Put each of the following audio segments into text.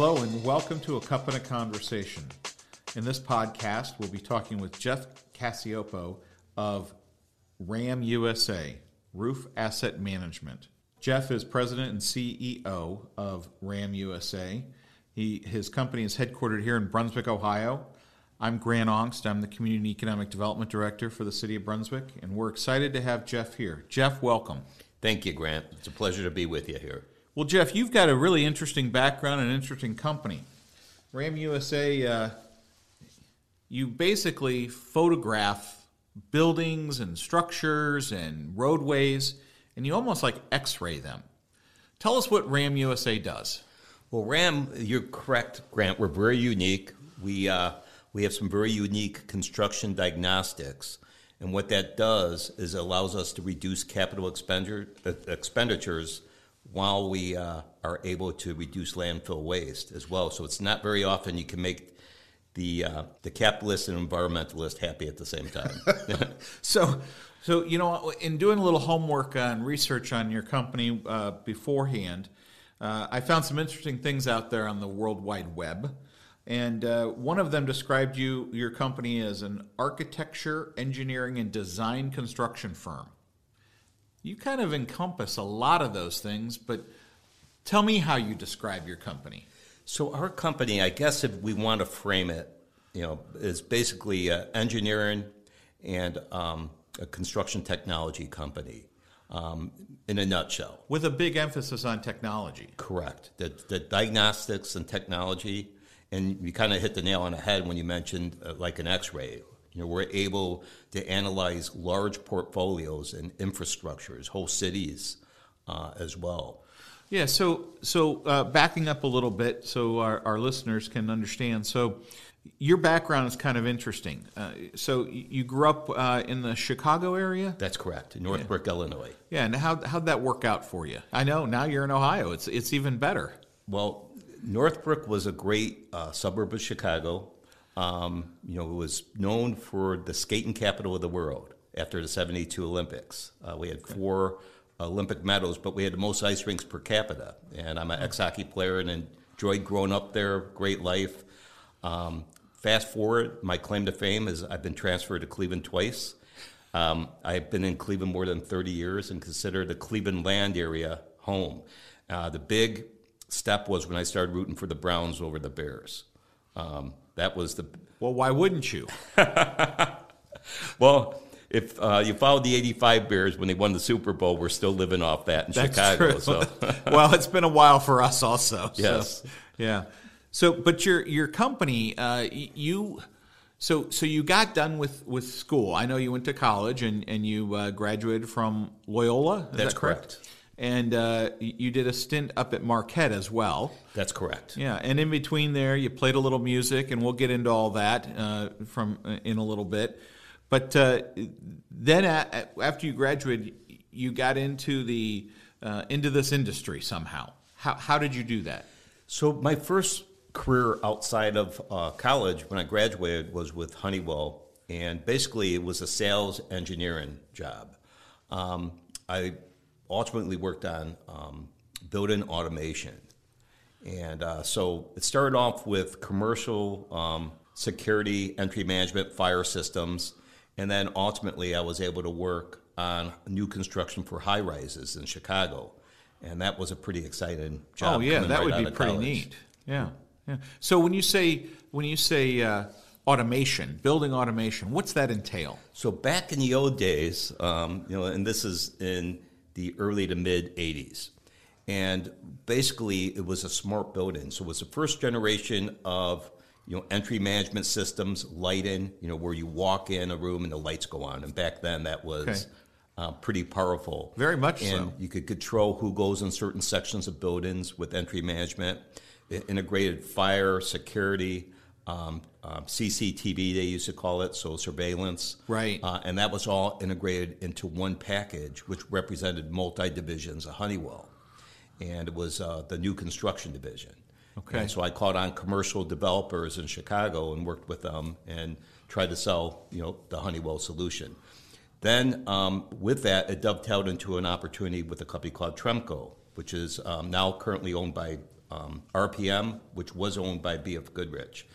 Hello, and welcome to A Cup and a Conversation. In this podcast, we'll be talking with Jeff Cacioppo of RAM USA, Roof Asset Management. Jeff is president and CEO of RAM USA. He, his company is headquartered here in Brunswick, Ohio. I'm Grant Ongst. I'm the Community Economic Development Director for the City of Brunswick, and we're excited to have Jeff here. Jeff, welcome. Thank you, Grant. It's a pleasure to be with you here. Well, Jeff, you've got a really interesting background and interesting company. RAM USA, uh, you basically photograph buildings and structures and roadways, and you almost like x ray them. Tell us what RAM USA does. Well, RAM, you're correct, Grant. We're very unique. We, uh, we have some very unique construction diagnostics. And what that does is it allows us to reduce capital expenditure, uh, expenditures while we uh, are able to reduce landfill waste as well. So it's not very often you can make the uh, the capitalist and environmentalist happy at the same time. so, so you know, in doing a little homework and research on your company uh, beforehand, uh, I found some interesting things out there on the World Wide Web. And uh, one of them described you, your company, as an architecture, engineering, and design construction firm you kind of encompass a lot of those things, but tell me how you describe your company. So our company, I guess if we want to frame it, you know, is basically engineering and um, a construction technology company. Um, in a nutshell. With a big emphasis on technology. Correct. The, the diagnostics and technology, and you kind of hit the nail on the head when you mentioned uh, like an x ray you know, we're able to analyze large portfolios and infrastructures, whole cities uh, as well. Yeah, so so uh, backing up a little bit so our, our listeners can understand. So your background is kind of interesting. Uh, so you grew up uh, in the Chicago area? That's correct, in Northbrook, yeah. Illinois. Yeah, and how how'd that work out for you? I know now you're in Ohio. It's it's even better. Well, Northbrook was a great uh, suburb of Chicago. Um, you know, it was known for the skating capital of the world after the 72 Olympics. Uh, we had four Olympic medals, but we had the most ice rinks per capita. And I'm an ex hockey player and enjoyed growing up there, great life. Um, fast forward, my claim to fame is I've been transferred to Cleveland twice. Um, I've been in Cleveland more than 30 years and consider the Cleveland land area home. Uh, the big step was when I started rooting for the Browns over the Bears. Um, that was the. Well, why wouldn't you? well, if uh, you followed the '85 Bears when they won the Super Bowl, we're still living off that in That's Chicago. True. So. well, it's been a while for us, also. Yes. So, yeah. So, but your your company, uh, you. So, so you got done with, with school. I know you went to college and, and you uh, graduated from Loyola. That's that correct? correct? And uh, you did a stint up at Marquette as well. That's correct. Yeah, and in between there, you played a little music, and we'll get into all that uh, from uh, in a little bit. But uh, then, after you graduated, you got into the uh, into this industry somehow. How how did you do that? So my first career outside of uh, college, when I graduated, was with Honeywell, and basically it was a sales engineering job. Um, I ultimately worked on um, building automation. And uh, so it started off with commercial um, security, entry management, fire systems. And then ultimately, I was able to work on new construction for high rises in Chicago. And that was a pretty exciting job. Oh, yeah, that right would be pretty college. neat. Yeah. yeah. So when you say, when you say, uh, automation, building automation. What's that entail? So back in the old days, um, you know, and this is in the early to mid 80s. And basically, it was a smart building. So it was the first generation of you know entry management systems, lighting, you know, where you walk in a room and the lights go on. And back then, that was okay. uh, pretty powerful. Very much and so. you could control who goes in certain sections of buildings with entry management. It integrated fire, security, um, um, CCTV, they used to call it, so surveillance. Right. Uh, and that was all integrated into one package, which represented multi divisions of Honeywell. And it was uh, the new construction division. Okay. And so I called on commercial developers in Chicago and worked with them and tried to sell, you know, the Honeywell solution. Then um, with that, it dovetailed into an opportunity with a company called Tremco, which is um, now currently owned by um, RPM, which was owned by BF Goodrich.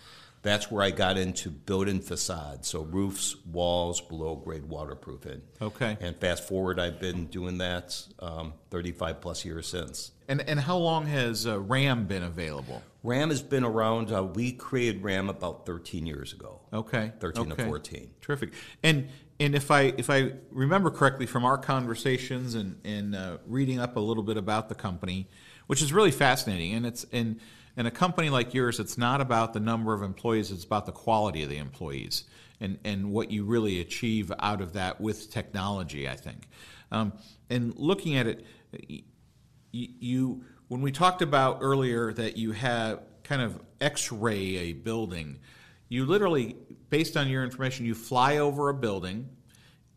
That's where I got into building facades, so roofs, walls, below grade waterproofing. Okay. And fast forward, I've been doing that um, 35 plus years since. And and how long has uh, RAM been available? RAM has been around. Uh, we created RAM about 13 years ago. Okay. 13 okay. to 14. Terrific. And and if I if I remember correctly from our conversations and and uh, reading up a little bit about the company, which is really fascinating, and it's and in a company like yours, it's not about the number of employees; it's about the quality of the employees and and what you really achieve out of that with technology. I think. Um, and looking at it, you, when we talked about earlier that you have kind of X-ray a building, you literally, based on your information, you fly over a building,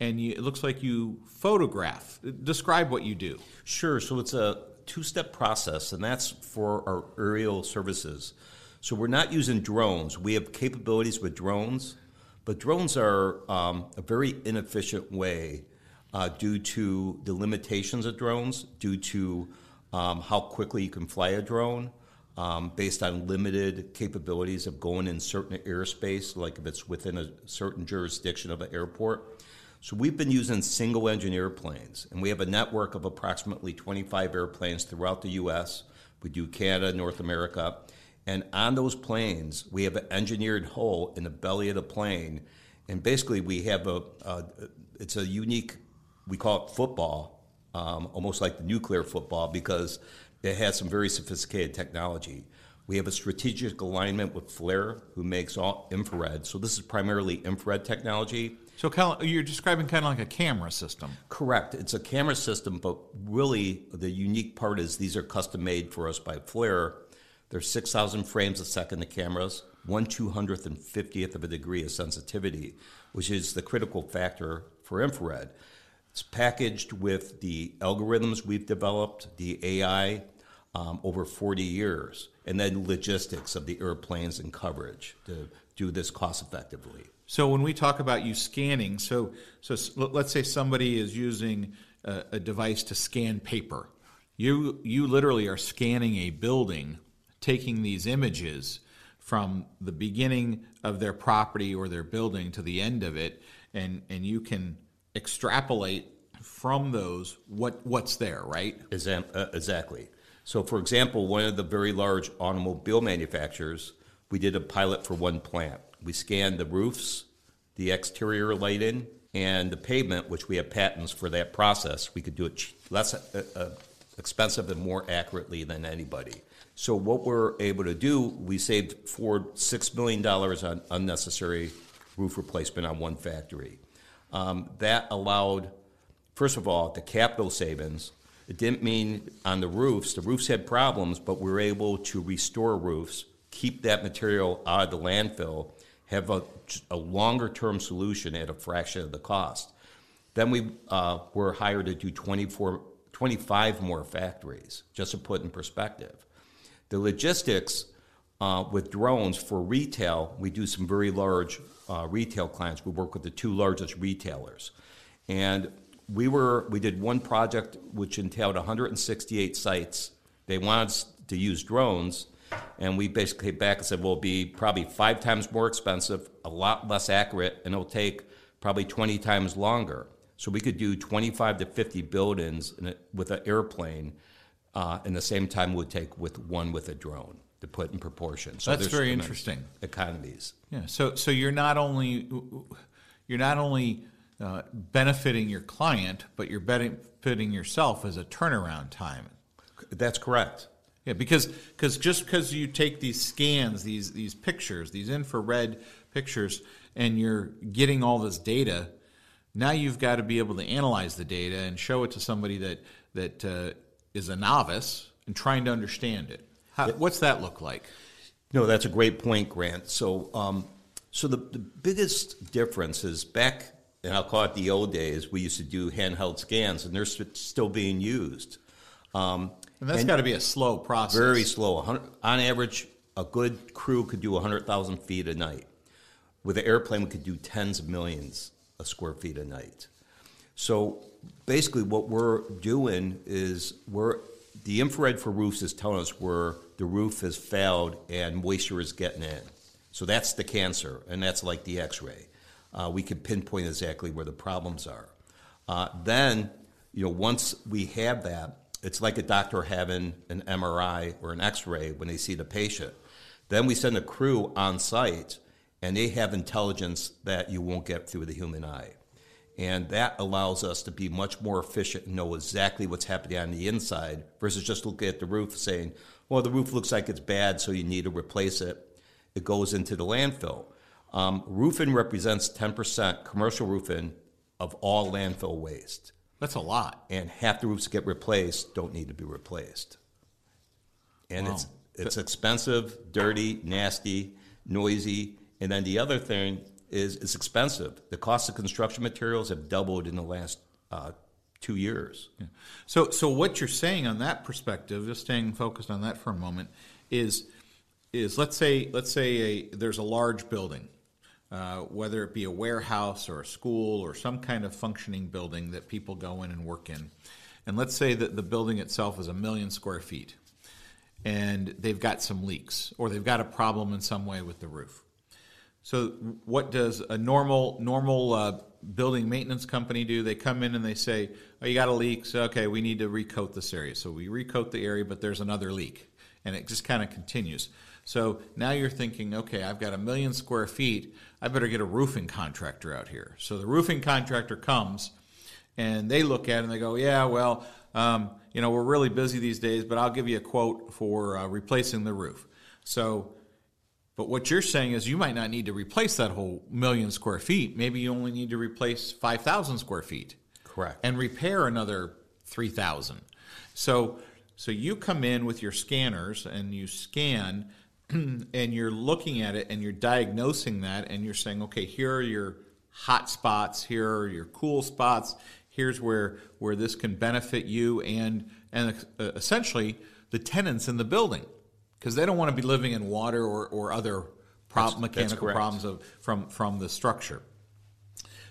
and you, it looks like you photograph. Describe what you do. Sure. So it's a two step process, and that's for our aerial services. So we're not using drones. We have capabilities with drones, but drones are um, a very inefficient way uh, due to the limitations of drones, due to um, how quickly you can fly a drone. Um, based on limited capabilities of going in certain airspace, like if it's within a certain jurisdiction of an airport. So we've been using single engine airplanes, and we have a network of approximately 25 airplanes throughout the U.S. We do Canada, North America, and on those planes, we have an engineered hole in the belly of the plane, and basically we have a, a it's a unique, we call it football, um, almost like the nuclear football, because it has some very sophisticated technology. We have a strategic alignment with FLIR, who makes all infrared. So this is primarily infrared technology. So you're describing kind of like a camera system. Correct. It's a camera system, but really the unique part is these are custom made for us by FLIR. They're 6,000 frames a second the cameras, one 250th of a degree of sensitivity, which is the critical factor for infrared. It's packaged with the algorithms we've developed, the AI, um, over 40 years, and then logistics of the airplanes and coverage to do this cost effectively. So when we talk about you scanning, so so let's say somebody is using a, a device to scan paper. You you literally are scanning a building, taking these images from the beginning of their property or their building to the end of it, and and you can extrapolate from those what what's there, right? Uh, exactly. So, for example, one of the very large automobile manufacturers, we did a pilot for one plant. We scanned the roofs, the exterior lighting, and the pavement, which we have patents for that process. We could do it less uh, uh, expensive and more accurately than anybody. So, what we're able to do, we saved Ford $6 million on unnecessary roof replacement on one factory. Um, that allowed, first of all, the capital savings it didn't mean on the roofs. The roofs had problems, but we were able to restore roofs, keep that material out of the landfill, have a, a longer term solution at a fraction of the cost. Then we uh, were hired to do 24, 25 more factories, just to put in perspective. The logistics uh, with drones for retail, we do some very large uh, retail clients. We work with the two largest retailers. And we were we did one project which entailed 168 sites. They wanted us to use drones, and we basically came back and said, "Well, it'll be probably five times more expensive, a lot less accurate, and it'll take probably 20 times longer." So we could do 25 to 50 buildings a, with an airplane uh, in the same time it would take with one with a drone to put in proportion. So that's very interesting. Economies. Yeah. So so you're not only you're not only uh, benefiting your client, but you're benefiting yourself as a turnaround time. That's correct. Yeah, because cause just because you take these scans, these these pictures, these infrared pictures, and you're getting all this data, now you've got to be able to analyze the data and show it to somebody that that uh, is a novice and trying to understand it. How, what's that look like? No, that's a great point, Grant. So, um, so the, the biggest difference is back and I'll call it the old days, we used to do handheld scans, and they're st- still being used. Um, and that's got to be a slow process. Very slow. On average, a good crew could do 100,000 feet a night. With an airplane, we could do tens of millions of square feet a night. So basically, what we're doing is we're the infrared for roofs is telling us we're the roof has failed and moisture is getting in. So that's the cancer, and that's like the x ray. Uh, we can pinpoint exactly where the problems are. Uh, then, you know, once we have that, it's like a doctor having an MRI or an x ray when they see the patient. Then we send a crew on site, and they have intelligence that you won't get through the human eye. And that allows us to be much more efficient and know exactly what's happening on the inside versus just looking at the roof saying, well, the roof looks like it's bad, so you need to replace it. It goes into the landfill. Um, roofing represents 10% commercial roofing of all landfill waste. That's a lot. And half the roofs that get replaced don't need to be replaced. And Wow. it's it's expensive, dirty, nasty, noisy. And then the other thing is it's expensive. The cost of construction materials have doubled in the last uh, two years. So, so what you're saying on that perspective, just staying focused on that for a moment, is is let's say let's say a, there's a large building, uh, whether it be a warehouse or a school or some kind of functioning building that people go in and work in, and let's say that the building itself is a million square feet, and they've got some leaks or they've got a problem in some way with the roof. So, what does a normal normal uh, building maintenance company do? They come in and they say, "Oh, you got a leak. So, okay, we need to recoat this area." So we recoat the area, but there's another leak, and it just kind of continues. So now you're thinking, "Okay, I've got a million square feet. I better get a roofing contractor out here." So the roofing contractor comes, and they look at it and they go, "Yeah, well, um, you know, we're really busy these days, but I'll give you a quote for uh, replacing the roof." So but what you're saying is you might not need to replace that whole million square feet. Maybe you only need to replace 5,000 square feet Correct. and repair another 3,000. So, so you come in with your scanners and you scan and you're looking at it and you're diagnosing that and you're saying, okay, here are your hot spots, here are your cool spots, here's where, where this can benefit you and, and uh, essentially the tenants in the building because they don't want to be living in water or, or other prob- That's- that's mechanical correct. problems of, from, from the structure.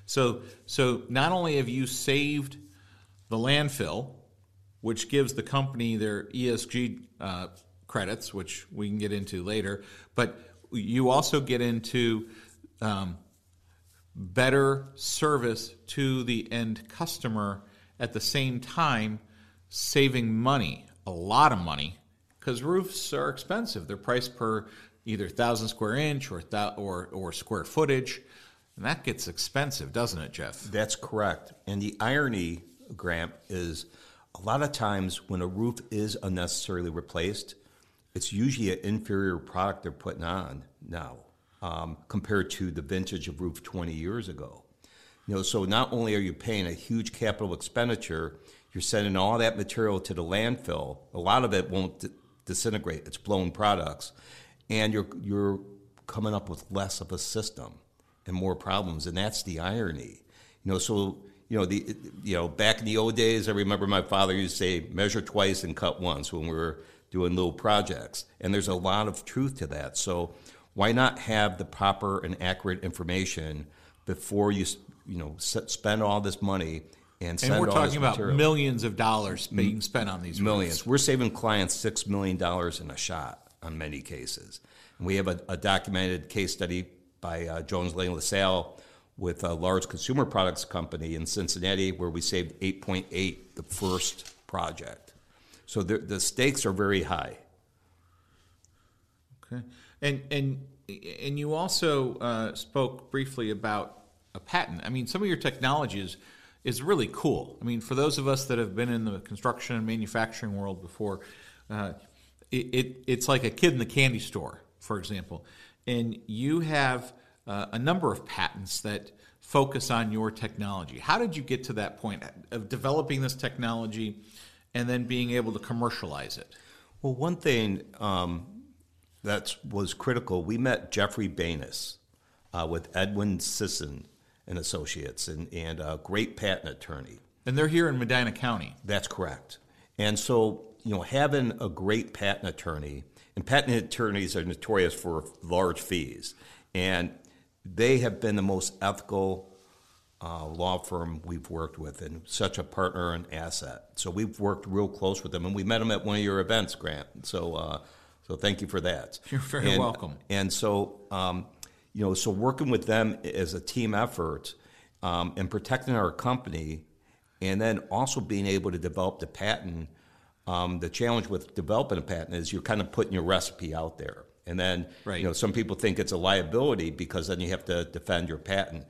So, so not only have you saved the landfill, which gives the company their ESG uh, credits, which we can get into later, but you also get into um, better service to the end customer at the same time saving money, a lot of money, because roofs are expensive. They're priced per either thousand square inch or thou- or or square footage, and that gets expensive, doesn't it, Jeff? That's correct. And the irony, Grant, is a lot of times when a roof is unnecessarily replaced, it's usually an inferior product they're putting on now um, compared to the vintage of roof 20 years ago. You know, so not only are you paying a huge capital expenditure, you're sending all that material to the landfill. A lot of it won't disintegrate; it's blown products, and you're you're coming up with less of a system and more problems. And that's the irony. You know, so you know the you know back in the old days, I remember my father used to say, "Measure twice and cut once" when we were doing little projects, and there's a lot of truth to that. So why not have the proper and accurate information before you you know spend all this money and send And we're talking about material? millions of dollars being spent on these millions. We're saving clients six million dollars in a shot on many cases. And we have a, a documented case study by uh, Jones Lang LaSalle with a large consumer products company in Cincinnati where we saved 8.8 the first project. So the, the stakes are very high. Okay, and and and you also uh, spoke briefly about a patent. I mean, some of your technology is is really cool. I mean, for those of us that have been in the construction and manufacturing world before, uh, it, it it's like a kid in the candy store, for example, and you have uh, a number of patents that focus on your technology. How did you get to that point of developing this technology and then being able to commercialize it? Well, one thing um, that was critical, we met Jeffrey Banis uh, with Edwin Sisson and Associates, and, and a great patent attorney. And they're here in Medina County. That's correct. And so, you know, having a great patent attorney, and patent attorneys are notorious for large fees, and they have been the most ethical uh, law firm we've worked with, and such a partner and asset. So we've worked real close with them, and we met them at one of your events, Grant. So, uh, So thank you for that. You're very and, welcome. And so, um, you know, so working with them as a team effort um, and protecting our company, and then also being able to develop the patent. Um, the challenge with developing a patent is you're kind of putting your recipe out there, and then Right. you know some people think it's a liability because then you have to defend your patent.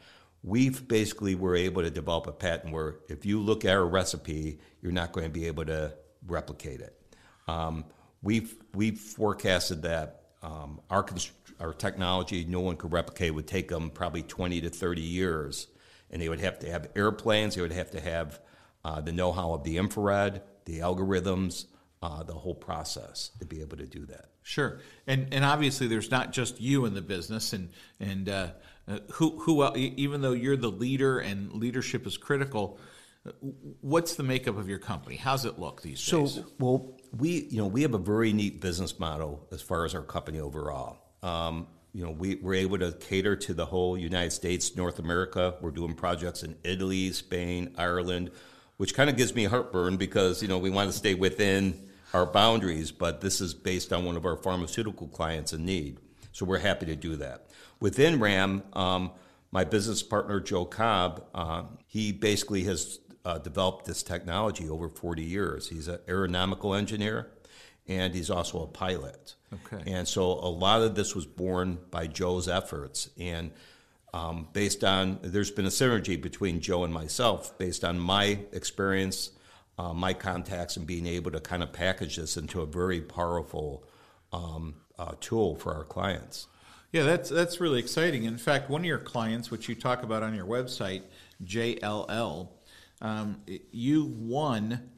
We've basically were able to develop a patent where if you look at our recipe, you're not going to be able to replicate it. Um, we've we've forecasted that um, our our technology no one could replicate would take them probably 20 to 30 years, and they would have to have airplanes. They would have to have uh, the know-how of the infrared, the algorithms, uh, the whole process to be able to do that. Sure, and and obviously there's not just you in the business, and and uh, who who even though you're the leader and leadership is critical, what's the makeup of your company? How's it look these So, days? well, we you know we have a very neat business model as far as our company overall. Um, you know, we, we're able to cater to the whole United States, North America. We're doing projects in Italy, Spain, Ireland, which kind of gives me heartburn because you know we want to stay within our boundaries, but this is based on one of our pharmaceutical clients in need. So we're happy to do that. Within RAM, um, my business partner Joe Cobb, uh, he basically has uh, developed this technology over 40 years. He's an aeronautical engineer, and he's also a pilot. Okay. And so a lot of this was born by Joe's efforts, and um, based on there's been a synergy between Joe and myself, based on my experience, uh, my contacts, and being able to kind of package this into a very powerful um, uh, tool for our clients. Yeah, that's that's really exciting. In fact, one of your clients, which you talk about on your website, JLL, um, you won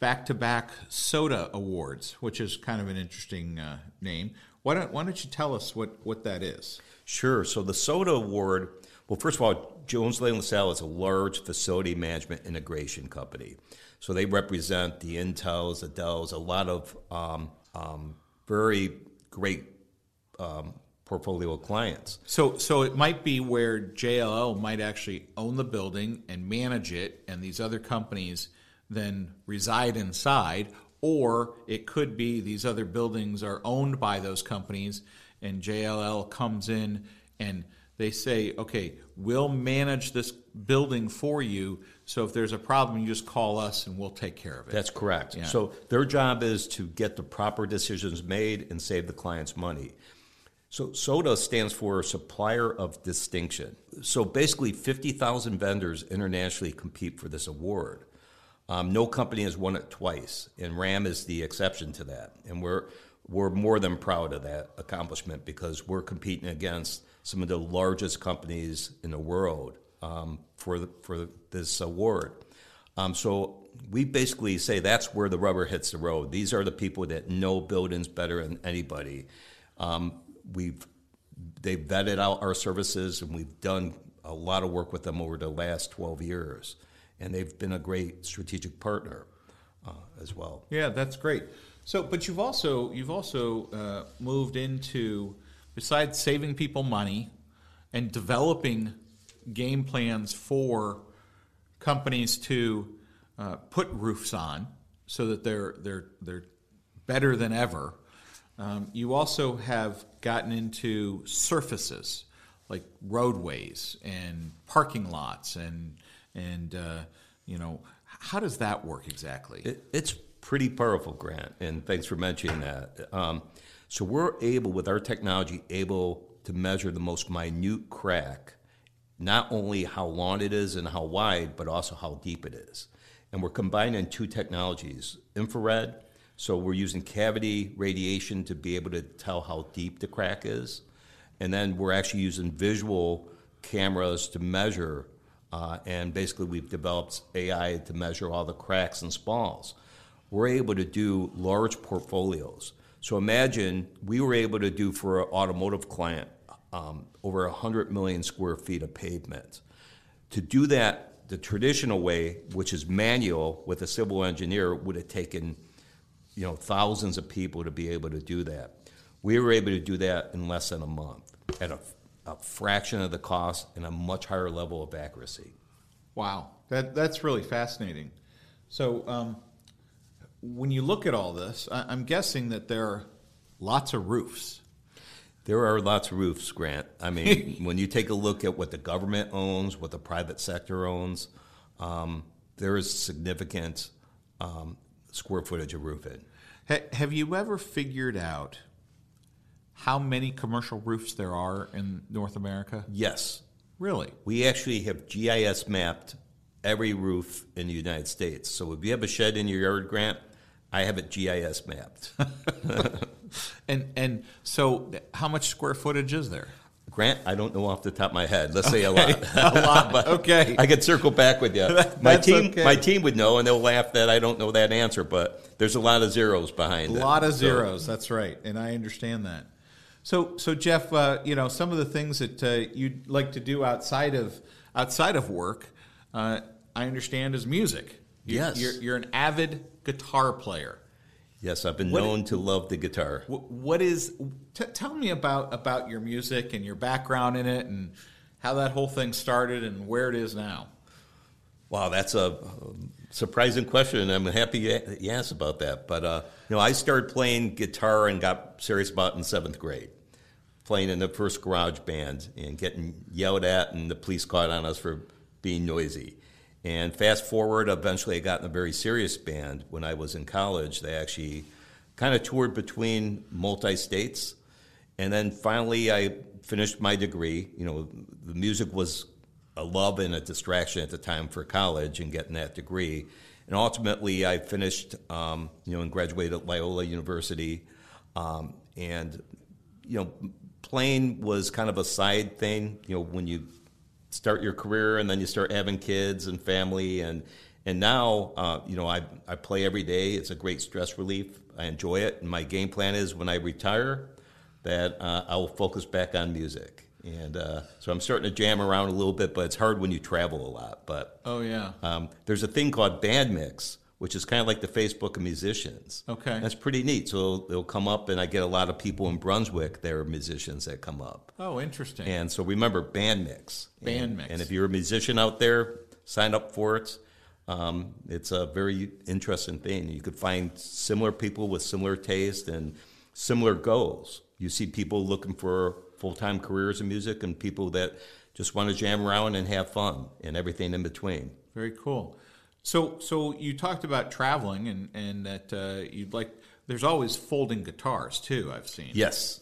back-to-back soda awards, which is kind of an interesting uh, name. Why don't Why don't you tell us what what that is? Sure. So the SODA Award, well, first of all, Jones Lang LaSalle is a large facility management integration company. So they represent the Intels, the Dells, a lot of um, um, very great um, portfolio clients. So, so it might be where JLL might actually own the building and manage it, and these other companies then reside inside, or it could be these other buildings are owned by those companies, and JLL comes in and they say, okay, we'll manage this building for you. So if there's a problem, you just call us and we'll take care of it. That's correct. Yeah. So their job is to get the proper decisions made and save the client's money. So SODA stands for Supplier of Distinction. So basically, 50,000 vendors internationally compete for this award. Um, no company has won it twice, and RAM is the exception to that. And we're we're more than proud of that accomplishment because we're competing against some of the largest companies in the world um, for the, for this award. Um, so we basically say that's where the rubber hits the road. These are the people that know buildings better than anybody. Um, we've they've vetted out our services, and we've done a lot of work with them over the last 12 years, and they've been a great strategic partner uh, as well. Yeah, that's great. So, but you've also you've also uh, moved into besides saving people money and developing game plans for companies to uh, put roofs on so that they're they're they're better than ever. Um, you also have gotten into surfaces like roadways and parking lots and and uh, you know how does that work exactly? It, it's pretty powerful, Grant, and thanks for mentioning that. Um, so we're able, with our technology, able to measure the most minute crack, not only how long it is and how wide, but also how deep it is. And we're combining two technologies: infrared. So we're using cavity radiation to be able to tell how deep the crack is, and then we're actually using visual cameras to measure uh, and basically, we've developed AI to measure all the cracks and spalls. We're able to do large portfolios. So imagine we were able to do for an automotive client um, over 100 million square feet of pavement. To do that the traditional way, which is manual with a civil engineer, would have taken you know thousands of people to be able to do that. We were able to do that in less than a month at a a fraction of the cost and a much higher level of accuracy. Wow, that that's really fascinating. So, um, when you look at all this, I, I'm guessing that there are lots of roofs. There are lots of roofs, Grant. I mean, when you take a look at what the government owns, what the private sector owns, um, there is significant um, square footage of roofing. Ha- have you ever figured out how many commercial roofs there are in North America? Yes, Really? we actually have GIS mapped every roof in the United States. So if you have a shed in your yard, Grant, I have it GIS mapped. And and so, how much square footage is there? Grant, I don't know off the top of my head. Let's say a lot. a lot. But okay. I could circle back with you. My team, okay. my team would know, and they'll laugh that I don't know that answer. But there's a lot of zeros behind A it. lot of So- zeros. That's right, and I understand that. So, so Jeff, uh, you know, some of the things that uh, you'd like to do outside of outside of work, uh, I understand is music. You, Yes. you're, you're an avid guitar player. Yes, I've been What- known to love the guitar. What is? T- tell me about about your music and your background in it, and how that whole thing started, and where it is now. Wow, that's a surprising question, I'm happy you asked about that. But uh, you know, I started playing guitar and got serious about it in seventh grade, playing in the first garage band and getting yelled at, and the police caught on us for being noisy. And fast forward, eventually I got in a very serious band when I was in college. They actually kind of toured between multi states. And then finally, I finished my degree. You know, the music was a love and a distraction at the time for college and getting that degree. And ultimately, I finished, um, you know, and graduated at Loyola University. Um, and, you know, playing was kind of a side thing. You know, when you start your career and then you start having kids and family and and now uh, you know I, I play every day. It's a great stress relief. I enjoy it. And my game plan is when i retire that uh, i will focus back on music. And uh, so i'm starting to jam around a little bit but it's hard when you travel a lot. But Oh yeah. um, there's a thing called BandMix which is kind of like the facebook of musicians Okay. that's pretty neat so it'll come up and i get a lot of people in brunswick there are musicians that come up Oh, interesting. and so remember BandMix. Band and, mix. And if you're a musician out there, sign up for it. Um, it's a very interesting thing. You could find similar people with similar taste and similar goals. You see people looking for full time careers in music and people that just want to jam around and have fun and everything in between. Very cool. So, so you talked about traveling and and that uh, you'd like. There's always folding guitars too. I've seen. Yes.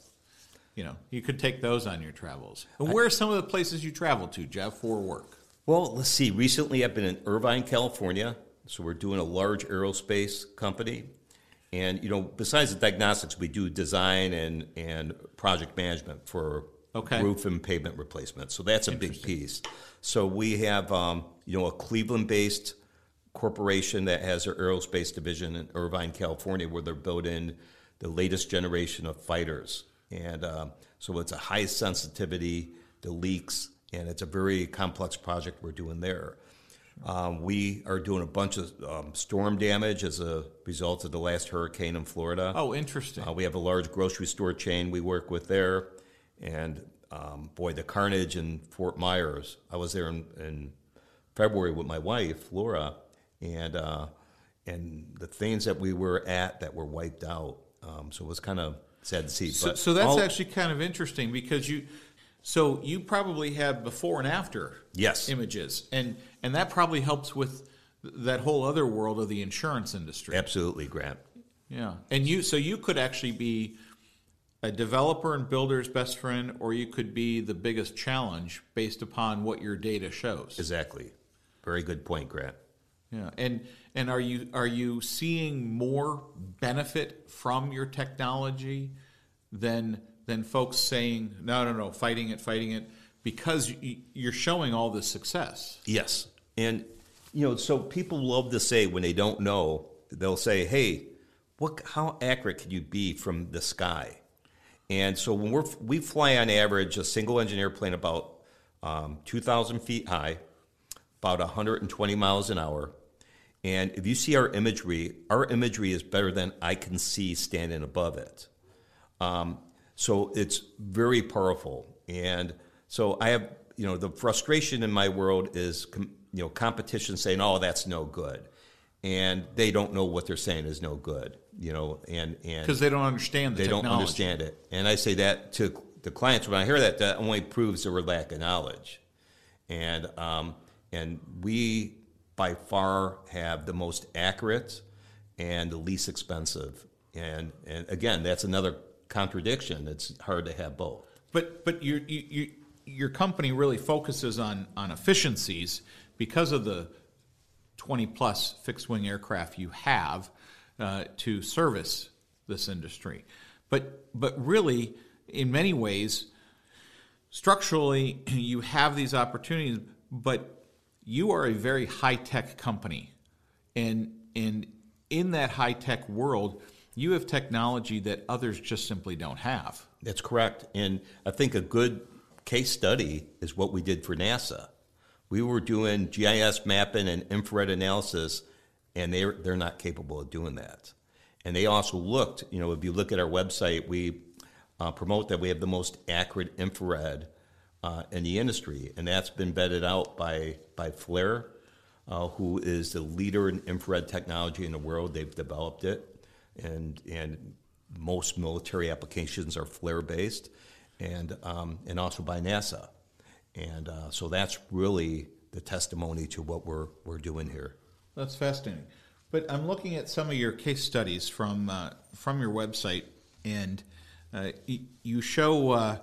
You know, you could take those on your travels. And where are some of the places you travel to, Jeff, for work? Well, let's see. Recently, I've been in Irvine, California. So we're doing a large aerospace company, and you know, besides the diagnostics, we do design and and project management for Okay. roof and pavement replacement. So that's a big piece. So we have um, you know a Cleveland-based corporation that has their aerospace division in Irvine, California, where they're building the latest generation of fighters. And um, so it's a high sensitivity to leaks, and it's a very complex project we're doing there. Um, we are doing a bunch of um, storm damage as a result of the last hurricane in Florida. Oh, interesting. Uh, we have a large grocery store chain we work with there, and um, boy, the carnage in Fort Myers. I was there in, in February with my wife Laura, and uh, and the things that we were at that were wiped out. Um, so it was kind of sad to see. So, but so that's all- actually kind of interesting because you, so you probably have before and after Yes. images, and and that probably helps with that whole other world of the insurance industry. absolutely Grant. Yeah, and you so you could actually be a developer and builder's best friend, or you could be the biggest challenge based upon what your data shows. Exactly. Very good point, Grant. Yeah, and and are you are you seeing more benefit from your technology than than folks saying no no no fighting it fighting it because you, you're showing all this success. Yes. And, you know, so people love to say when they don't know, they'll say, hey, what, how accurate can you be from the sky? And so when we're, we fly on average a single engine airplane about um, 2,000 feet high, about 120 miles an hour. And if you see our imagery, our imagery is better than I can see standing above it. Um, so it's very powerful. And so I have, you know, the frustration in my world is, com- you know, competition saying, oh, that's no good. and they don't know what they're saying is no good. You know, and and because they don't understand the they technology. don't understand it. And I say that to the clients when I hear that, that only proves their lack of knowledge. And um, and we by far have the most accurate and the least expensive. And and again, that's another contradiction. It's hard to have both. But but your you, you, your company really focuses on on efficiencies because of the twenty plus fixed wing aircraft you have uh, to service this industry. But but really, in many ways, structurally, you have these opportunities, but you are a very high tech company, and and in that high tech world, you have technology that others just simply don't have. That's correct. And I think a good case study is what we did for NASA. We were doing GIS mapping and infrared analysis, and they're, they're not capable of doing that. And they also looked, you know, if you look at our website, we uh, promote that we have the most accurate infrared uh, in the industry, and that's been vetted out by, by FLIR, uh, who is the leader in infrared technology in the world. They've developed it, and, and most military applications are FLIR based, and, um, and also by NASA. And uh, so that's really the testimony to what we're, we're doing here. That's fascinating. But I'm looking at some of your case studies from uh, from your website, and uh, you show uh,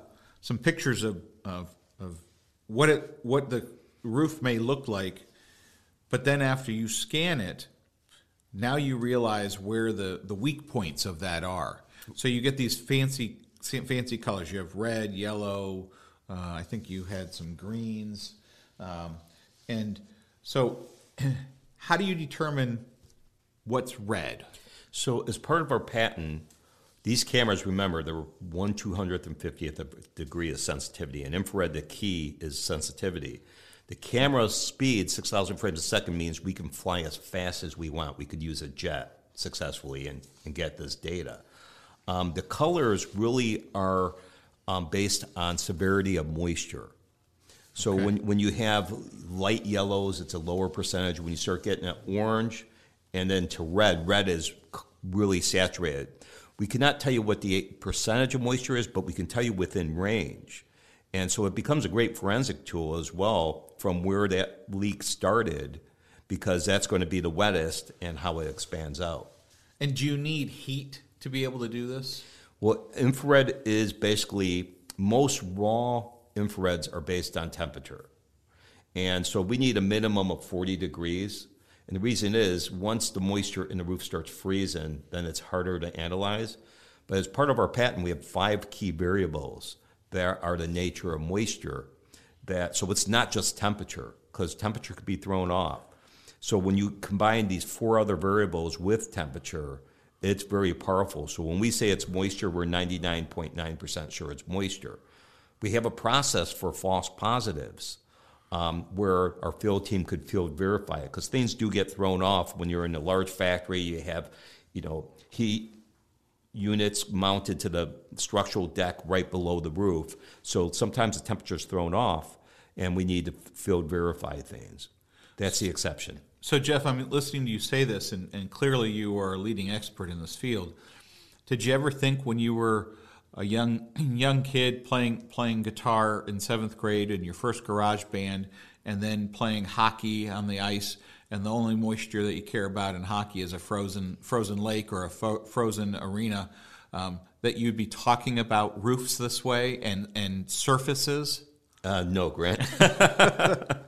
some pictures of, of, of what it what the roof may look like, but then after you scan it, now you realize where the, the weak points of that are. So you get these fancy fancy colors. You have red, yellow. Uh, I think you had some greens, um, and so how do you determine what's red? So, as part of our patent, these cameras, remember, they're one two hundredth and fiftieth degree of sensitivity. And infrared, the key is sensitivity. The camera's speed, 6,000 frames a second, means we can fly as fast as we want. We could use a jet successfully and, and get this data. Um, the colors really are um, based on severity of moisture. So Okay. when, when you have light yellows, it's a lower percentage. When you start getting an orange and then to red, red is really saturated. We cannot tell you what the percentage of moisture is, but we can tell you within range. And so it becomes a great forensic tool as well from where that leak started, because that's going to be the wettest and how it expands out. And do you need heat to be able to do this? Well, infrared is basically most raw infrareds are based on temperature. And so we need a minimum of 40 degrees. And the reason is once the moisture in the roof starts freezing, then it's harder to analyze. But as part of our patent, we have five key variables that are the nature of moisture. That so it's not just temperature because temperature could be thrown off. So when you combine these four other variables with temperature, it's very powerful. So when we say it's moisture, we're 99.9% sure it's moisture. We have a process for false positives um, where our field team could field verify it because things do get thrown off when you're in a large factory. You have, you know, heat units mounted to the structural deck right below the roof. So sometimes the temperature is thrown off, and we need to field verify things. That's the exception. So, Jeff, I'm listening to you say this, and, and clearly you are a leading expert in this field. Did you ever think when you were a young young kid playing playing guitar in seventh grade in your first garage band, and then playing hockey on the ice, and the only moisture that you care about in hockey is a frozen frozen lake or a fo- frozen arena, um, that you'd be talking about roofs this way and and surfaces? Uh, no, Grant.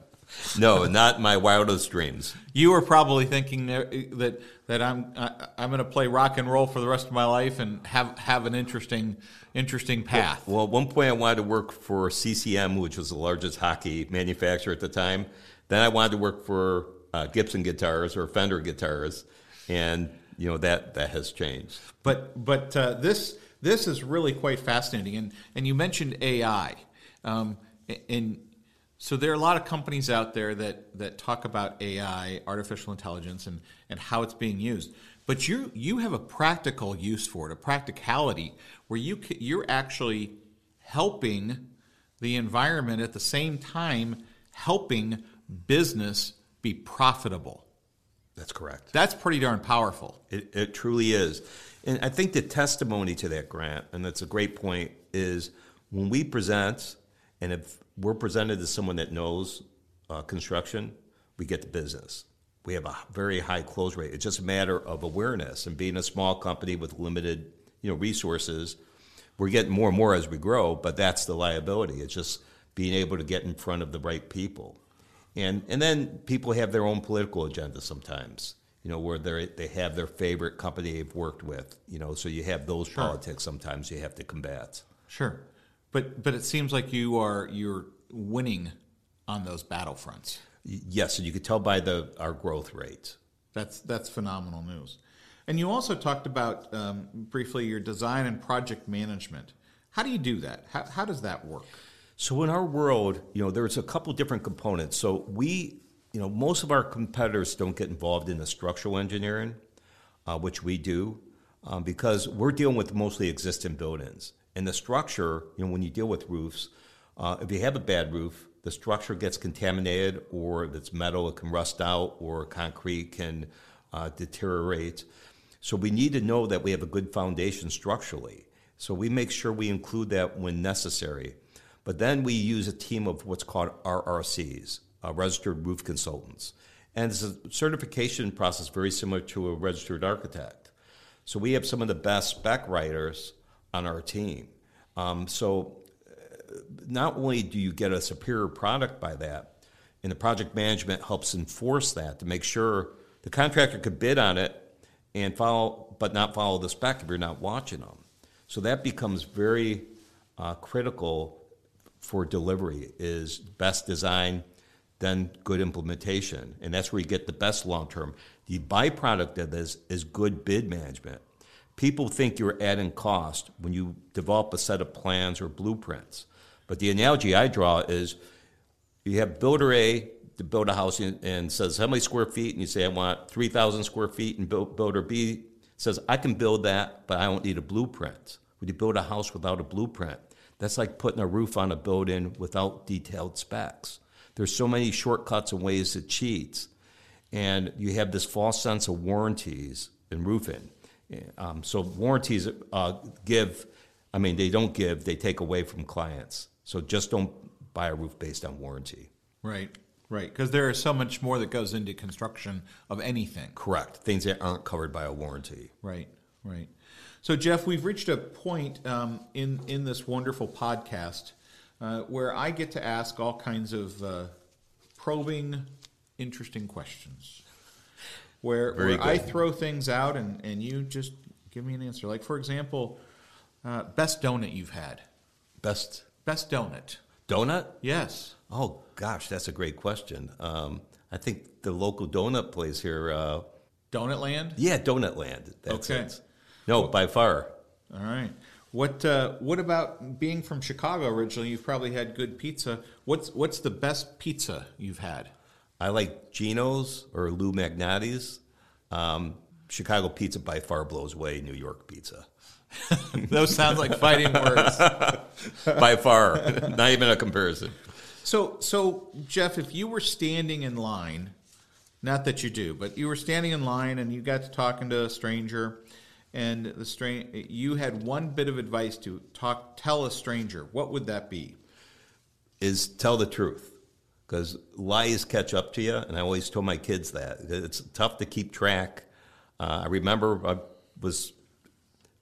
no, not my wildest dreams. You were probably thinking that that, I'm I, I'm going to play rock and roll for the rest of my life and have have an interesting interesting path. Well, at one point I wanted to work for CCM, which was the largest hockey manufacturer at the time. Then I wanted to work for uh, Gibson guitars or Fender guitars, and you know that that has changed. But but uh, this this is really quite fascinating, and and you mentioned AI, um, and so there are a lot of companies out there that that talk about AI, artificial intelligence, and and how it's being used. But you you have a practical use for it, a practicality where you you're actually helping the environment at the same time helping business be profitable. That's correct. That's pretty darn powerful. It, it truly is. And I think the testimony to that grant, and that's a great point, is when we present, and if we're presented to someone that knows uh, construction, we get the business. We have a very high close rate. It's just a matter of awareness and being a small company with limited, you know, resources. We're getting more and more as we grow, but that's the liability. It's just being able to get in front of the right people. And and then people have their own political agenda sometimes you know, where they they have their favorite company they've worked with, you know, so you have those sure. politics sometimes you have to combat. Sure, but but it seems like you are you're winning on those battlefronts. Yes, and you could tell by the our growth rates. That's that's phenomenal news. And you also talked about um, briefly your design and project management. How do you do that? How, how does that work? So in our world, you know, there's a couple different components. So we you know, most of our competitors don't get involved in the structural engineering, uh, which we do, um, because we're dealing with mostly existing buildings. And the structure, you know, when you deal with roofs, uh, if you have a bad roof, the structure gets contaminated, or if it's metal, it can rust out, or concrete can uh, deteriorate. So we need to know that we have a good foundation structurally. So we make sure we include that when necessary. But then we use a team of what's called RRCs, uh, registered roof consultants. And it's a certification process very similar to a registered architect. So we have some of the best spec writers on our team. Um, so uh, not only do you get a superior product by that, and the project management helps enforce that to make sure the contractor could bid on it and follow, but not follow the spec if you're not watching them. So that becomes very uh, critical for delivery is best design then good implementation. And that's where you get the best long term. The byproduct of this is good bid management. People think you're adding cost when you develop a set of plans or blueprints. But the analogy I draw is you have builder A to build a house and says, How many square feet? And you say, I want 3,000 square feet. And builder B says, I can build that, but I don't need a blueprint. When you build a house without a blueprint, that's like putting a roof on a building without detailed specs. There's so many shortcuts and ways to cheat, and you have this false sense of warranties in roofing. Um, so warranties uh, give, I mean, they don't give, they take away from clients. So just don't buy a roof based on warranty. Right. Right, because there is so much more that goes into construction of anything. Correct. Things that aren't covered by a warranty. Right, right. So, Jeff, we've reached a point um, in in this wonderful podcast uh, where I get to ask all kinds of uh, probing, interesting questions. Where, where I throw things out and, and you just give me an answer. Like, for example, uh, best donut you've had. Best best donut. Donut? Yes. Oh gosh, that's a great question. Um, I think the local donut place here. Uh, donut Land. Yeah, Donut Land. That's okay. It. No, by far. All right. What uh, what about being from Chicago originally? You've probably had good pizza. What's what's the best pizza you've had? I like Gino's or Lou Malnati's. Um, Chicago pizza by far blows away New York pizza. Those sound like fighting words. by far, not even a comparison. So, so Jeff, if you were standing in line, not that you do, but you were standing in line and you got to talking to a stranger and the strain you had one bit of advice to talk tell a stranger what would that be is tell the truth because lies catch up to you and i always told my kids that it's tough to keep track uh, i remember i was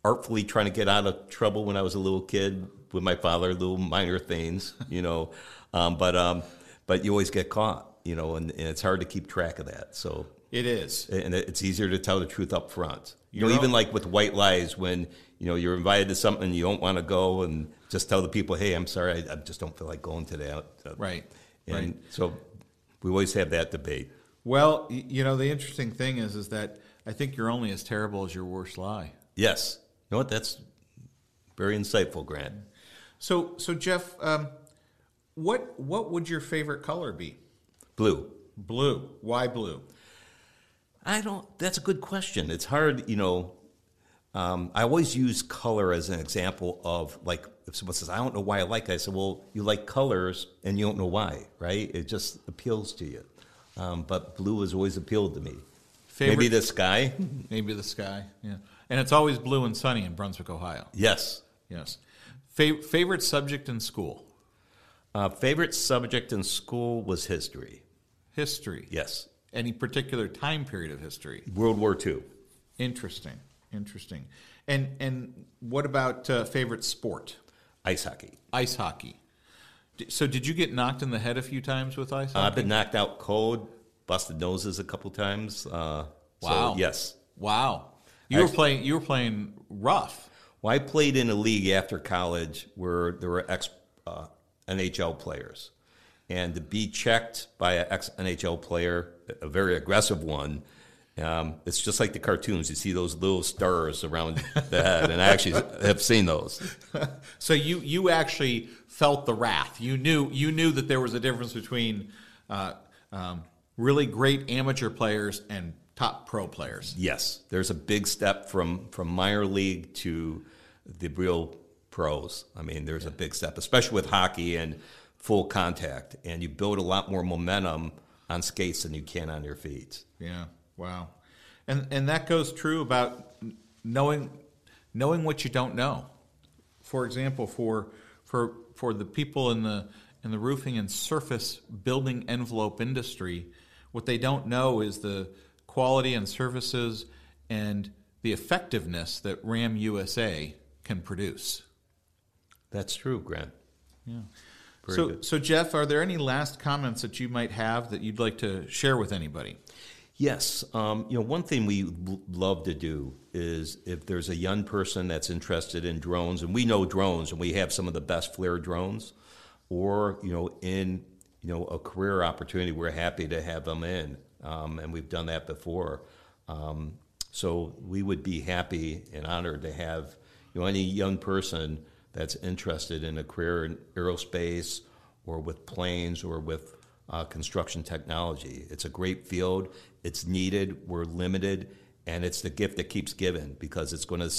artfully trying to get out of trouble when i was a little kid with my father little minor things you know um, but um, but you always get caught you know and, and it's hard to keep track of that so it is, and it's easier to tell the truth up front. You know, even like with white lies, when you know you're invited to something you don't want to go, and just tell the people, "Hey, I'm sorry, I, I just don't feel like going today." Uh, right. And right. so we always have that debate. Well, you know, the interesting thing is, is that I think you're only as terrible as your worst lie. Yes. You know what? That's very insightful, Grant. So, so Jeff, um, what what would your favorite color be? Blue. Blue. Why blue? I don't. That's a good question. It's hard, you know. Um, I always use color as an example of like if someone says, "I don't know why I like it," I say, "Well, you like colors and you don't know why, right? It just appeals to you." Um, but blue has always appealed to me. Favorite, Maybe the sky. maybe the sky. Yeah, and it's always blue and sunny in Brunswick, Ohio. Yes. Yes. Fa- favorite subject in school? Uh, favorite subject in school was history. History. Yes. Any particular time period of history? World War II. Interesting. Interesting. And and what about uh, favorite sport? Ice hockey. Ice hockey. So did you get knocked in the head a few times with ice hockey? I've been knocked out cold, busted noses a couple times. Uh, Wow. So, yes. Wow. You were playing. You were playing rough. Well, I played in a league after college where there were ex uh, NHL players, and to be checked by an ex NHL player, a very aggressive one, um, it's just like the cartoons. You see those little stars around the head, and I actually have seen those. So you you actually felt the wrath. You knew you knew that there was a difference between uh, um, really great amateur players and top pro players. Yes, there's a big step from from minor league to the real pros. I mean, there's a big step, especially with hockey and full contact, and you build a lot more momentum on skates than you can on your feet. Yeah. Wow. And and that goes true about knowing knowing what you don't know. For example, for for for the people in the in the roofing and surface building envelope industry, what they don't know is the quality and services and the effectiveness that RAM USA can produce. That's true, Grant. Yeah. Very so, good. so Jeff, are there any last comments that you might have that you'd like to share with anybody? Yes, um, you know, one thing we l- love to do is if there's a young person that's interested in drones, and we know drones, and we have some of the best FLIR drones, or you know, in you know a career opportunity, we're happy to have them in, um, and we've done that before. Um, so we would be happy and honored to have you know any young person that's interested in a career in aerospace or with planes or with uh, construction technology. It's a great field. It's needed. We're limited, and it's the gift that keeps giving because it's going to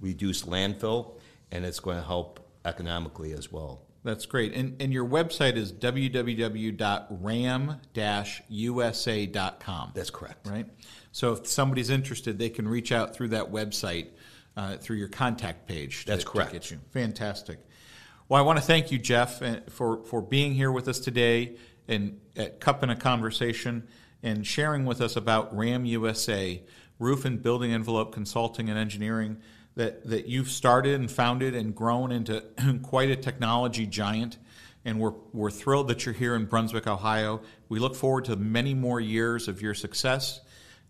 reduce landfill and it's going to help economically as well. That's great. And, and your website is www.ram-usa.com. That's correct. right? So if somebody's interested, they can reach out through that website, uh, through your contact page. To, That's to correct. get you. Fantastic. Well, I want to thank you, Jeff, for, for being here with us today and at Cup and a Conversation and sharing with us about RAM USA, Roof and Building Envelope Consulting and Engineering, that, that you've started and founded and grown into quite a technology giant. And we're, we're thrilled that you're here in Brunswick, Ohio. We look forward to many more years of your success.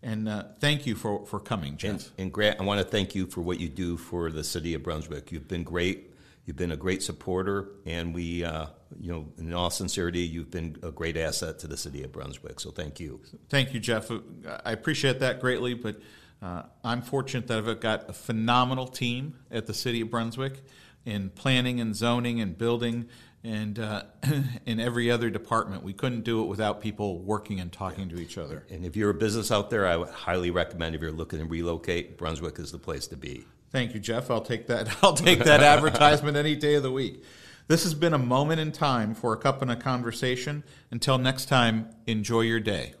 And uh, thank you for, for coming, Jeff. And, and Grant, I want to thank you for what you do for the city of Brunswick. You've been great. You've been a great supporter, and we, uh, you know, in all sincerity, you've been a great asset to the city of Brunswick. So thank you. Thank you, Jeff. I appreciate that greatly, but uh, I'm fortunate that I've got a phenomenal team at the City of Brunswick in planning and zoning and building and uh, in every other department. We couldn't do it without people working and talking to each other. And if you're a business out there, I would highly recommend if you're looking to relocate, Brunswick is the place to be. Thank you, Jeff. I'll take that. I'll take that advertisement any day of the week. This has been a moment in time for a cup and a conversation. Until next time, enjoy your day.